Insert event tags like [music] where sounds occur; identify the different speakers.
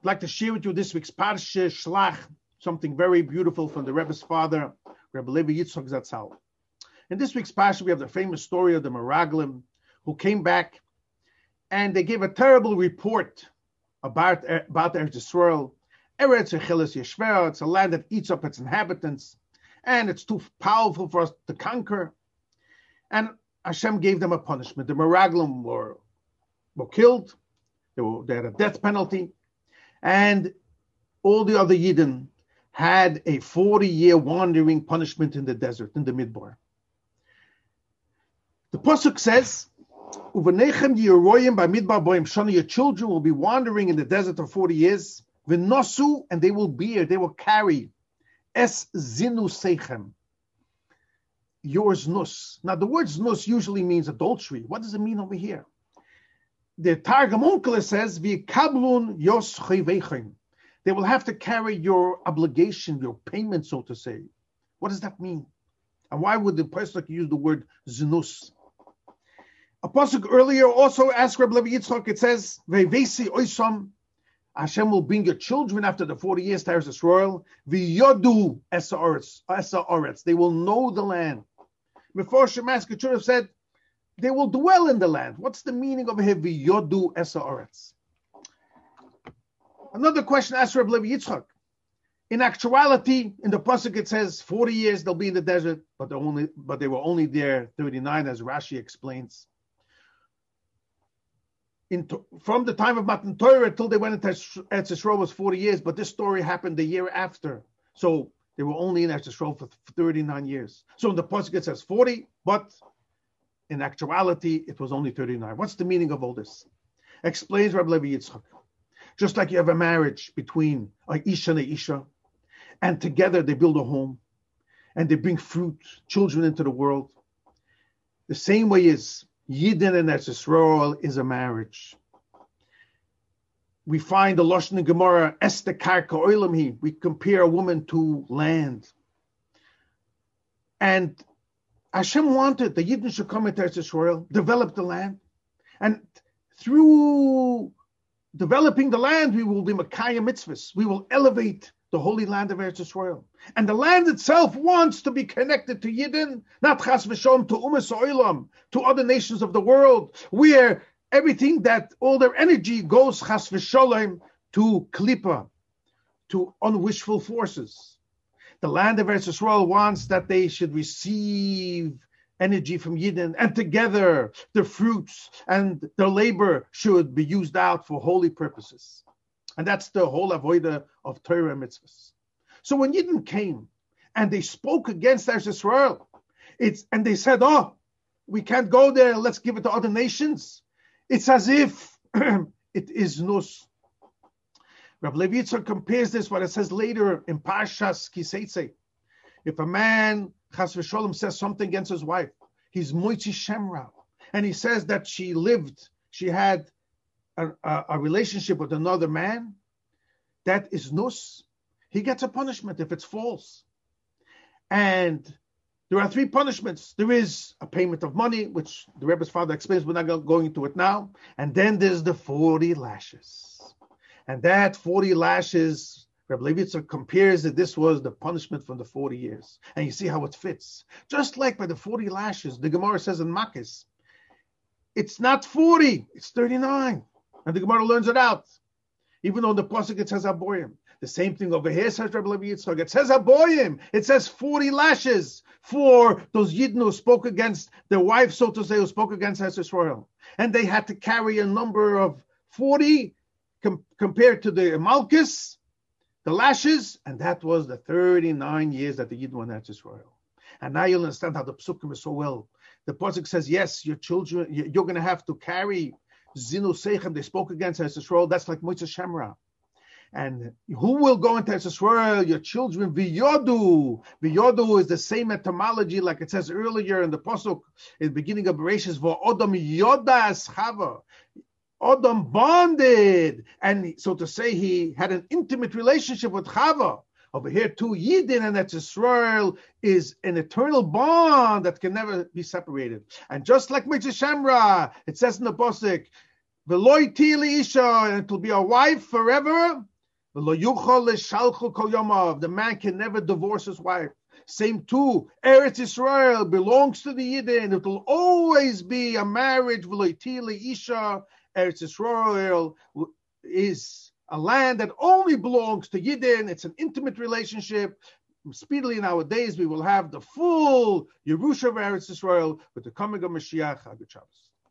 Speaker 1: I'd like to share with you this week's Parsha Shlach, something very beautiful from the Rebbe's father, Rebbe Levi Yitzchak Zatzal. In this week's Parsha, we have the famous story of the Meraglim who came back and they gave a terrible report about, about Eretz Yisrael. Eretz Yechilis Yeshver, it's a land that eats up its inhabitants, and it's too powerful for us to conquer. And Hashem gave them a punishment. The Meraglim were, were killed, they, were, they had a death penalty, and all the other Yidden had a 40 year wandering punishment in the desert, in the Midbar. The Pasuk says, your children will be wandering in the desert for 40 years. Vinosu, and they will bear, they will carry. Es Zinu Seichem. Yours nus. Now, the word nus usually means adultery. What does it mean over here? The Targum Onkelos says, V'kablun yos. They will have to carry your obligation, your payment, so to say. What does that mean? And why would the pasuk use the word znus? A pasuk earlier also asked Rabbi Levi Yitzchak. It says, "Ve'vesi oisam." Hashem will bring your children after the forty years to Eretz Yisrael. V'yodu esa oretz. They will know the land. Before Shemaska should have said, "They will dwell in the land." What's the meaning of here? V'yodu esa oretz. Another question asked Rabbi Levi Yitzchak. In actuality, in the pasuk it says 40 years they'll be in the desert, but they only but they were only there 39, as Rashi explains. In, from the time of Matan Torah till they went into Eretz was 40 years, but this story happened the year after. So they were only in Eretz for 39 years. So in the pasuk it says 40, but in actuality it was only 39. What's the meaning of all this? Explains Rabbi Levi Yitzchak. Just like you have a marriage between a Isha and a Isha, and together they build a home and they bring fruit, children into the world. The same way is Yidden and Eretz is a marriage. We find the Lashon and Gemara, Esther Karka. We compare a woman to land. And Hashem wanted the Yidden should come into Eretz Yisrael, develop the land, and through developing the land, we will be Makaya mitzvahs. We will elevate the holy land of Eretz Yisrael. And the land itself wants to be connected to Yidden, not Chas V'Shom, to Umas Oilam, to other nations of the world, where everything that, all their energy goes Chas V'Sholem to Klippa, to unwishful forces. The land of Eretz Yisrael wants that they should receive energy from Yidden, and together the fruits and their labor should be used out for holy purposes. And that's the whole avoida of Torah mitzvahs. So when Yidden came and they spoke against Eretz Yisrael, it's and they said, "Oh, we can't go there. Let's give it to other nations." It's as if [clears throat] it is nus. Rav Levitzer compares this what it says later in Parshas Kiseitze. If a man Chas v'sholem says something against his wife, he's moitzi shemra, and he says that she lived, she had a, a, a, relationship with another man. That is nus. He gets a punishment if it's false. And there are three punishments. There is a payment of money, which the Rebbe's father explains. We're not going into it now. And then there's the 40 lashes. And that 40 lashes Rabbi Levitzer compares that this was the punishment from the 40 years. And you see how it fits. Just like by the 40 lashes, the Gemara says in Makis, it's not 40, it's 39. And the Gemara learns it out. Even though the Pasuk it says Aboyim. The same thing over here says Rabbi Levi. It says Aboyim. It says 40 lashes for those Yidden who spoke against their wife, so to say, who spoke against Israel. And they had to carry a number of 40 com- compared to the Malchus the lashes, and that was the 39 years that the Yidden were Israel. And now you'll understand how the psukim is so well. The pasuk says, yes, your children, you're going to have to carry zinu seichem. They spoke against Israel. That's like Moitza Shemra. And who will go into Israel? Your children. Viyodu. Viyodu is the same etymology, like it says earlier in the pasuk, in the beginning of Bereshit. Odom yodas chava. Adam bonded, and so to say, he had an intimate relationship with Chava. Over here, too, Yidden and that's Israel is an eternal bond that can never be separated. And just like Mitzvah Shemra, it says in the Pasuk, Veloy Tili Isha, and it will be a wife forever. The man can never divorce his wife. Same too, Eretz Israel belongs to the Yidden. It will always be a marriage. Isha. Eretz Israel is a land that only belongs to Yidden. It's an intimate relationship. Speedily nowadays, we will have the full Yerusha of Eretz Israel with the coming of Mashiach. Shabbos.